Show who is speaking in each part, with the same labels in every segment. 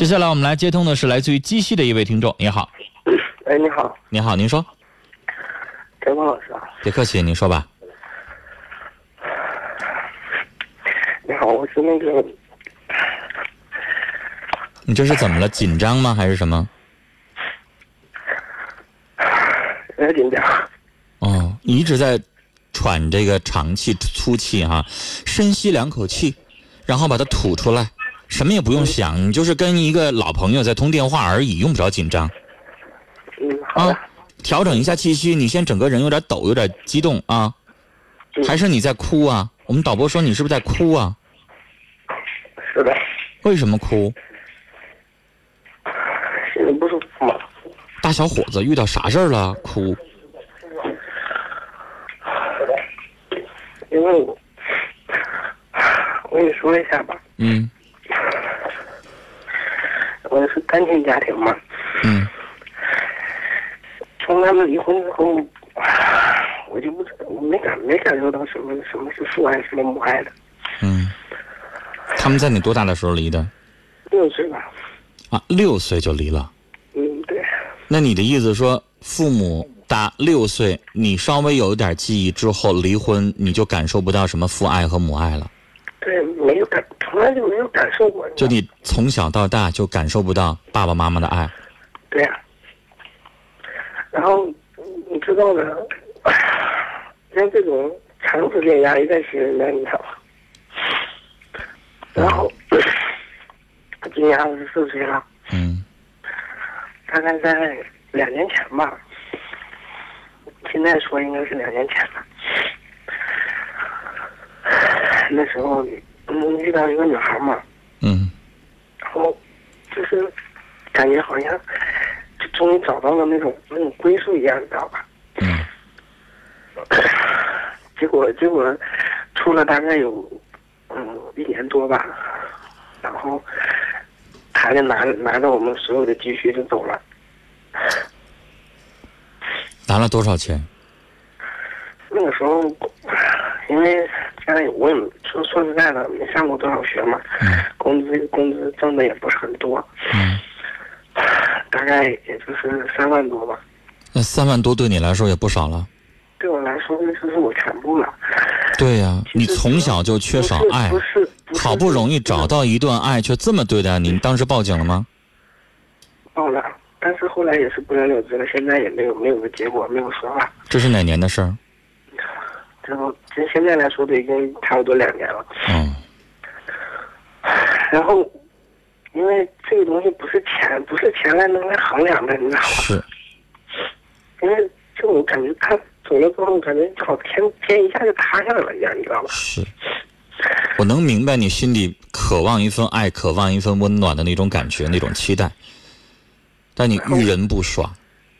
Speaker 1: 接下来我们来接通的是来自于鸡西的一位听众，你好，
Speaker 2: 哎，你好，
Speaker 1: 你好，您说，
Speaker 2: 陈光老师啊，
Speaker 1: 别客气，您说吧。
Speaker 2: 你好，我是那个，
Speaker 1: 你这是怎么了？紧张吗？还是什么？
Speaker 2: 有点紧张。
Speaker 1: 哦，你一直在喘这个长气、粗气哈、深吸两口气，然后把它吐出来，什么也不用想，你就是跟一个老朋友在通电话而已，用不着紧张
Speaker 2: 嗯，好的。
Speaker 1: 啊。调整一下气息，你现在整个人有点抖，有点激动啊，
Speaker 2: 嗯
Speaker 1: 还是你在哭啊？我们导播说你是不是在哭啊？
Speaker 2: 是的，
Speaker 1: 为什么哭？
Speaker 2: 心里不舒服嘛。
Speaker 1: 大小伙子遇到啥事儿了？哭？
Speaker 2: 因为我，我跟你说一下吧，
Speaker 1: 嗯
Speaker 2: 单亲家庭嘛，
Speaker 1: 嗯
Speaker 2: 从他们离婚之后，我就不我没感没感受到什么什么是父爱，什么母爱的。
Speaker 1: 嗯。他们在你多大的时候离的？
Speaker 2: 六岁吧，
Speaker 1: 啊，六岁就离了。
Speaker 2: 嗯，对，
Speaker 1: 那你的意思说，父母大六岁，你稍微有一点记忆之后离婚，你就感受不到什么父爱和母爱了？
Speaker 2: 对，没有感，从来就没有感受过。
Speaker 1: 就你从小到大就感受不到爸爸妈妈的爱？
Speaker 2: 对呀、然后你知道的，像这种长时间压抑在心里面，你知道吧？然后今年二十四岁了，
Speaker 1: 嗯
Speaker 2: 大概在两年前吧，现在说应该是两年前了。那时候，嗯，遇到一个女孩嘛，
Speaker 1: 嗯
Speaker 2: 然后就是感觉好像就终于找到了那种那种归宿一样，你知道吧？
Speaker 1: 嗯
Speaker 2: 结果结果出了大概有嗯一年多吧，然后他就拿拿着我们所有的积蓄就走了。
Speaker 1: 拿了多少钱？
Speaker 2: 那个时候，因为我也说说实在的没上过多少学嘛，工资工资挣的也不是很多，
Speaker 1: 嗯，
Speaker 2: 大概也就是三万多吧。
Speaker 1: 那三万多对你来说也不少了。
Speaker 2: 对我来说，那就是我全部了。
Speaker 1: 对呀、你从小就缺少爱
Speaker 2: 不，是不是，
Speaker 1: 好不容易找到一段爱，却这么对待你，你当时报警了吗？
Speaker 2: 报了，但是后来也是不了了之了，现在也没有没有个结果，没有说话。
Speaker 1: 这是哪年的事儿？
Speaker 2: 然后这现在来说都已经差不多两年了。
Speaker 1: 嗯
Speaker 2: 然后，因为这个东西不是钱，不是钱来能来衡量的，你知道吧？
Speaker 1: 是，
Speaker 2: 因为就我感觉，他走了之后，感觉好天天一下就塌下来了一样，你知道吧？
Speaker 1: 是，我能明白你心里渴望一份爱、渴望一份温暖的那种感觉、那种期待，但你遇人不爽，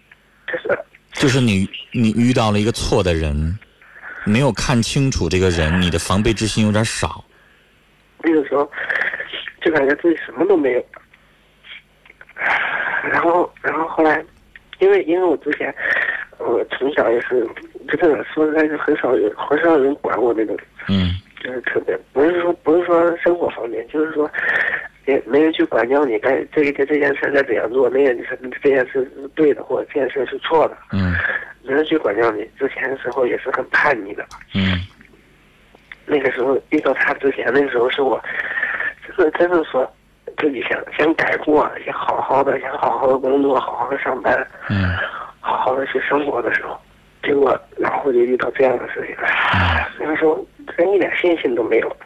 Speaker 2: 就是
Speaker 1: 就是你你遇到了一个错的人，没有看清楚这个人，你的防备之心有点少。
Speaker 2: 那个时候，就感觉自己什么都没有。然后，然后后来，因为因为我之前，我从小也是，真的说实在是很少有很少有人管我那种，
Speaker 1: 嗯
Speaker 2: 就是特别不是说不是说生活方面，就是说，也没人去管教你该这个这这件事该怎样做，那件事这件事是对的，或者这件事是错的，
Speaker 1: 嗯
Speaker 2: 没人去管教你。之前的时候也是很叛逆的，
Speaker 1: 嗯
Speaker 2: 那个时候遇到他之前，那个时候是我，就是真的说自己想想改过，想好好的，想好好的工作，好好的上班，
Speaker 1: 嗯
Speaker 2: 好好的去生活的时候，结果然后就遇到这样的事情，唉那个时候真一点信心都没有，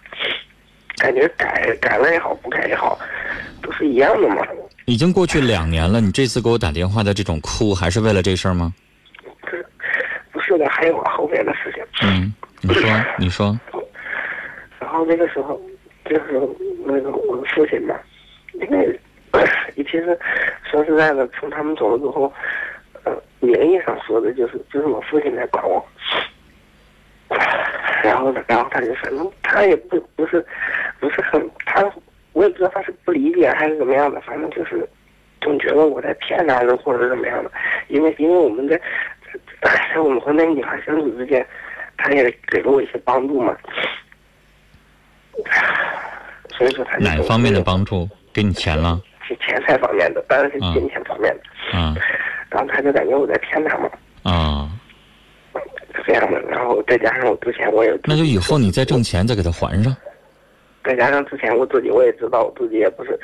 Speaker 2: 感觉改改了也好，不改也好，都是一样的嘛。
Speaker 1: 已经过去两年了，你这次给我打电话的这种哭，还是为了这事儿吗？
Speaker 2: 不是，的，还有后面的事情。
Speaker 1: 嗯，你说，你说，
Speaker 2: 然后那个时候，就是那个我的父亲嘛，因为 其实说实在的，从他们走了之后，呃，名义上说的就是就是我父亲在管我。然后呢，然后他就说，嗯他也不不是不是很他，我也不知道他是不理解还是怎么样的，反正就是总觉得我在骗他呢，或者怎么样的，因为因为我们在在我们和那个女孩相处之间，她也给了我一些帮助嘛。所以说她就
Speaker 1: 哪方面的帮助？给你钱了？
Speaker 2: 是钱钱财方面的，当然是金钱方面的。
Speaker 1: 嗯
Speaker 2: 然后他就感觉我在骗他嘛，
Speaker 1: 啊，
Speaker 2: 是这样的。然后再加上我之前我也
Speaker 1: 那就以后你再挣钱再给他还上。
Speaker 2: 再加上之前我自己我也知道我自己也不是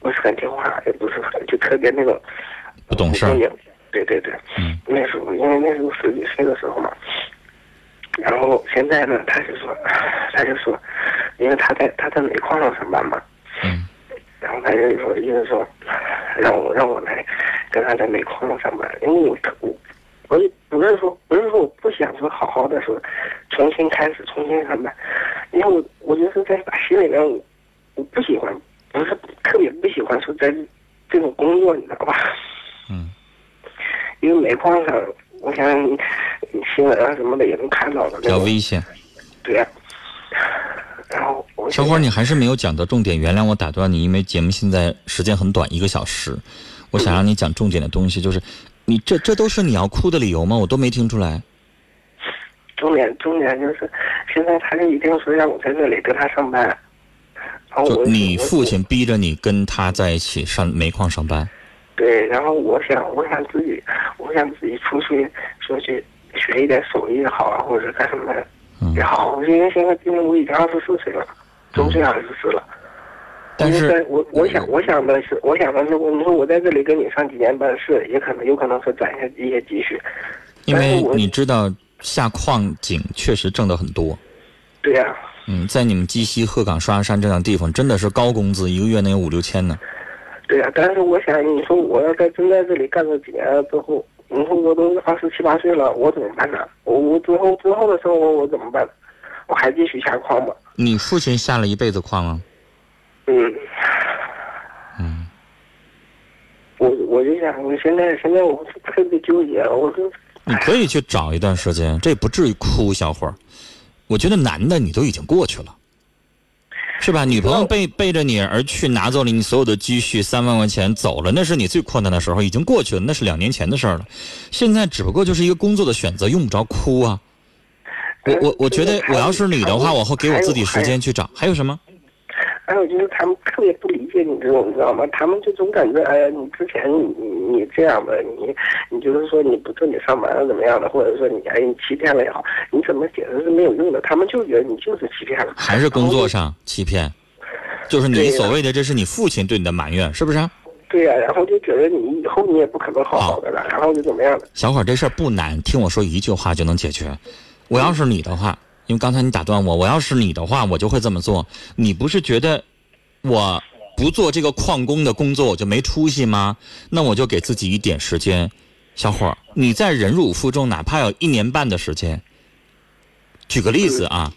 Speaker 2: 不是很听话，也不是很就特别那种
Speaker 1: 不懂事
Speaker 2: 对对对，
Speaker 1: 嗯。
Speaker 2: 那时候因为那时候十几岁的时候嘛，然后现在呢，他就说，他就说，因为他在他在煤矿上上班嘛，
Speaker 1: 嗯。
Speaker 2: 然后他就说意思说，让我让我来跟他在煤矿上上班，因为我特我我也不是说不是说我不想说好好的说重新开始重新上班，因为我我就是在打心里面我我不喜欢，不是特别不喜欢说在这种工作，你知道吧？
Speaker 1: 嗯
Speaker 2: 因为煤矿上，我想新闻啊什么的也能看到的
Speaker 1: 比，较危险。
Speaker 2: 对呀、然后
Speaker 1: 小伙，你还是没有讲到重点，原谅我打断你，因为节目现在时间很短，一个小时，我想让你讲重点的东西，就是你这这都是你要哭的理由吗？我都没听出来。
Speaker 2: 重点重点就是，现在他就一定说让我在这里跟他上班，然后我
Speaker 1: 就你父亲逼着你跟他在一起上煤矿上班，
Speaker 2: 对，然后我想我想自己我想自己出去说去学一点手艺也好啊，或者干什么
Speaker 1: 嗯
Speaker 2: 也好，因为现在毕竟我已经二十四岁了，周岁二十四了。
Speaker 1: 但是
Speaker 2: 我我想我想的是，我想的是，我你说我在这里跟你上几年班是，也可能有可能是攒下一些积蓄。
Speaker 1: 因为你知道下矿井确实挣的很多，
Speaker 2: 对呀、
Speaker 1: 嗯，在你们鸡西、鹤岗、双鸭山这样的地方，真的是高工资，一个月能有五六千呢。
Speaker 2: 对呀、但是我想，你说我要在真在这里干了几年了之后，你说我都二十七八岁了，我怎么办呢？我我之后之后的生活我怎么办？我还继续下矿吗？
Speaker 1: 你父亲下了一辈子矿吗？
Speaker 2: 嗯，
Speaker 1: 嗯，
Speaker 2: 我我就想，我现在现在我是特别纠结，我就
Speaker 1: 你可以去找一段时间，这不至于哭，小伙儿。我觉得男的你都已经过去了，是吧？女朋友背背着你而去拿走了你所有的积蓄，三万块钱走了，那是你最困难的时候，已经过去了，那是两年前的事儿了。现在只不过就是一个工作的选择，用不着哭啊。我我我觉得我要是你的话，我会给我自己时间去找。还有什么？
Speaker 2: 还有就是他们特别不理解你这种，你知道吗？他们就总感觉，哎呀，你之前你你你这样的，你你就是说你不这里上班了怎么样的，或者说你哎你欺骗了也好，你怎么解释是没有用的，他们就觉得你就是欺骗了。
Speaker 1: 还是工作上欺骗？就是你所谓的这是你父亲对你的埋怨，是不是啊？
Speaker 2: 对呀、然后就觉得你以后你也不可能好好的了，然后就怎么样的。
Speaker 1: 小伙儿，这事儿不难，听我说一句话就能解决。我要是你的话，因为刚才你打断我，我要是你的话，我就会这么做。你不是觉得我不做这个矿工的工作我就没出息吗？那我就给自己一点时间。小伙儿，你在忍辱负重，哪怕有一年半的时间。举个例子啊，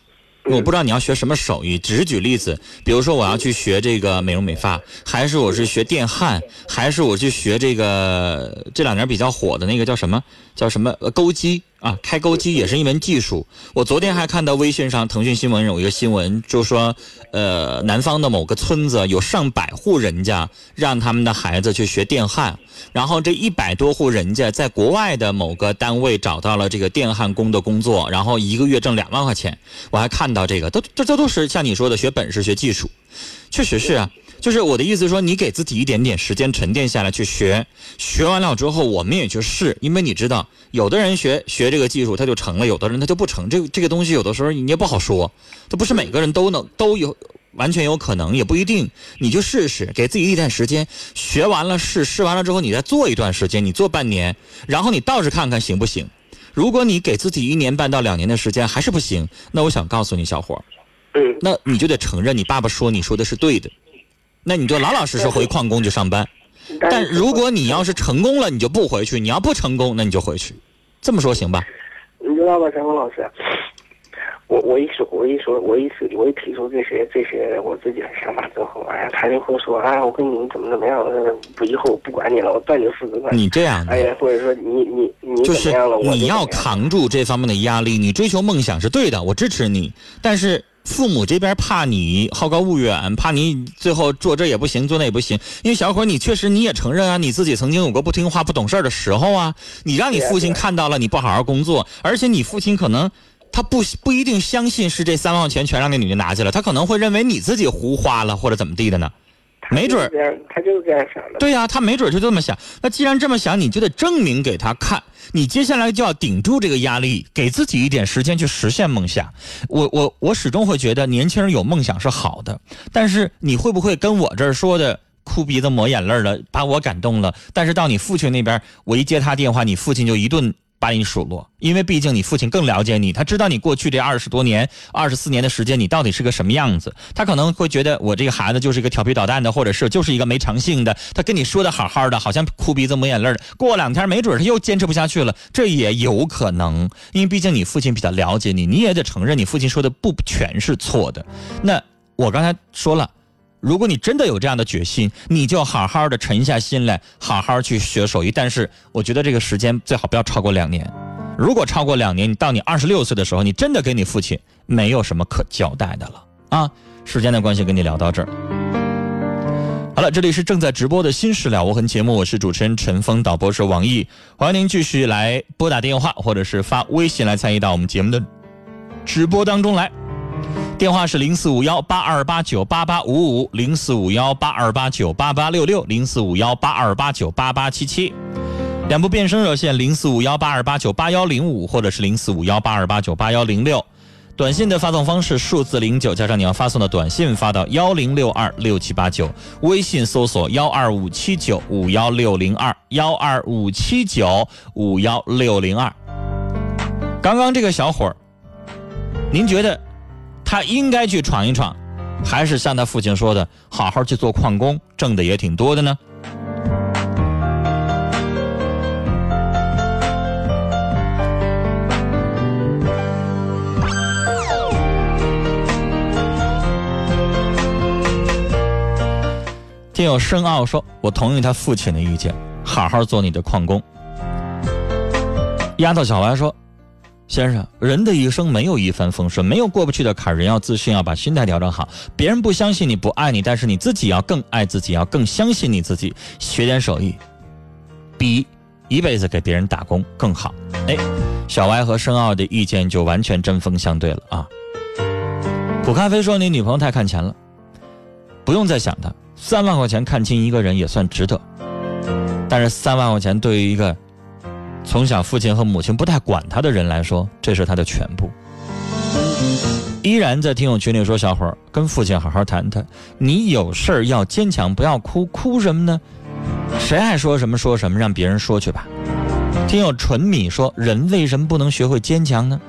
Speaker 1: 我不知道你要学什么手艺，只是举例子，比如说我要去学这个美容美发，还是我是学电焊，还是我去学这个这两年比较火的那个叫什么叫什么呃钩机啊，开钩机也是一门技术。我昨天还看到微信上腾讯新闻有一个新闻，就说呃南方的某个村子有上百户人家让他们的孩子去学电焊，然后这一百多户人家在国外的某个单位找到了这个电焊工的工作，然后一个月挣两万块钱。我还看到这个，都这这都是像你说的学本事、学技术，确实是啊。就是我的意思说，你给自己一点点时间沉淀下来去学，学完了之后我们也去试，因为你知道，有的人学学这个技术他就成了，有的人他就不成。这个这个东西有的时候你也不好说，这不是每个人都能都有。完全有可能，也不一定。你就试试，给自己一点时间，学完了试，试完了之后，你再做一段时间，你做半年，然后你倒是看看行不行。如果你给自己一年半到两年的时间还是不行，那我想告诉你，小伙儿，
Speaker 2: 嗯，
Speaker 1: 那你就得承认你爸爸说你说的是对的，那你就老老实实回矿工去上班。但如果你要是成功了，你就不回去；你要不成功，那你就回去。这么说行吧？
Speaker 2: 你知道吧，陈峰老师，我我一说，我一说，我一提，我一提出这些这些我自己的想法之后，哎呀，他就会说，哎，我跟你怎么怎么样，以后我不管你了，我断绝父子关系。
Speaker 1: 你这样的，
Speaker 2: 哎呀，或者说你你你
Speaker 1: 就是
Speaker 2: 怎么样了，
Speaker 1: 你要扛住这方面的压力，你追求梦想是对的，我支持你。但是父母这边怕你好高骛远，怕你最后做这也不行，做那也不行。因为小伙，你确实你也承认啊，你自己曾经有过不听话、不懂事的时候啊。你让你父亲看到了你不好好工作，而且你父亲可能。他不不一定相信是这三万块钱全让那女的拿去了，他可能会认为你自己胡花了或者怎么地的呢。没准儿，
Speaker 2: 他就是这样想的。
Speaker 1: 对呀、他没准就这么想。那既然这么想，你就得证明给他看。你接下来就要顶住这个压力，给自己一点时间去实现梦想。我我我始终会觉得年轻人有梦想是好的，但是你会不会跟我这儿说的哭鼻子抹眼泪了，把我感动了？但是到你父亲那边，我一接他电话，你父亲就一顿。把你数落，因为毕竟你父亲更了解你，他知道你过去这二十多年、二十四年的时间，你到底是个什么样子。他可能会觉得我这个孩子就是一个调皮捣蛋的，或者是就是一个没诚信的。他跟你说的好好的，好像哭鼻子抹眼泪的，过两天没准他又坚持不下去了，这也有可能。因为毕竟你父亲比较了解你，你也得承认你父亲说的不全是错的。那我刚才说了。如果你真的有这样的决心，你就好好的沉下心来，好好去学手艺。但是我觉得这个时间最好不要超过两年。如果超过两年，你到你二十六岁的时候，你真的跟你父亲没有什么可交代的了啊！时间的关系，跟你聊到这儿。好了，这里是正在直播的《新事了无痕》节目，我是主持人陈峰，导播是王毅。欢迎您继续来拨打电话或者是发微信来参与到我们节目的直播当中来。电话是零四五幺八二八九八八五五，零四五幺八二八九八八六六，零四五幺八二八九八八七七。两部变声热线零四五幺八二八九八幺零五，或者是零四五幺八二八九八幺零六。短信的发送方式数字零九加上你要发送的短信发到幺零六二六七八九，微信搜索幺二五七九五幺六零二幺二五七九五幺六零二。刚刚这个小伙儿，您觉得？他应该去闯一闯，还是像他父亲说的，好好去做矿工，挣的也挺多的呢？听友深奥说：“我同意他父亲的意见，好好做你的矿工。”丫头小白说。先生，人的一生没有一帆风顺，没有过不去的坎。人要自信，要把心态调整好。别人不相信你，不爱你，但是你自己要更爱自己，要更相信你自己。学点手艺，比一辈子给别人打工更好。哎，小歪和申奥的意见就完全针锋相对了啊！苦咖啡说你女朋友太看钱了，不用再想她，三万块钱看清一个人也算值得。但是三万块钱对于一个……从小父亲和母亲不太管他的人来说，这是他的全部。依然在听友群里说：“小伙儿，跟父亲好好谈谈，你有事儿要坚强，不要哭，哭什么呢？谁爱说什么说什么，让别人说去吧。”听友纯米说：“人为什么不能学会坚强呢？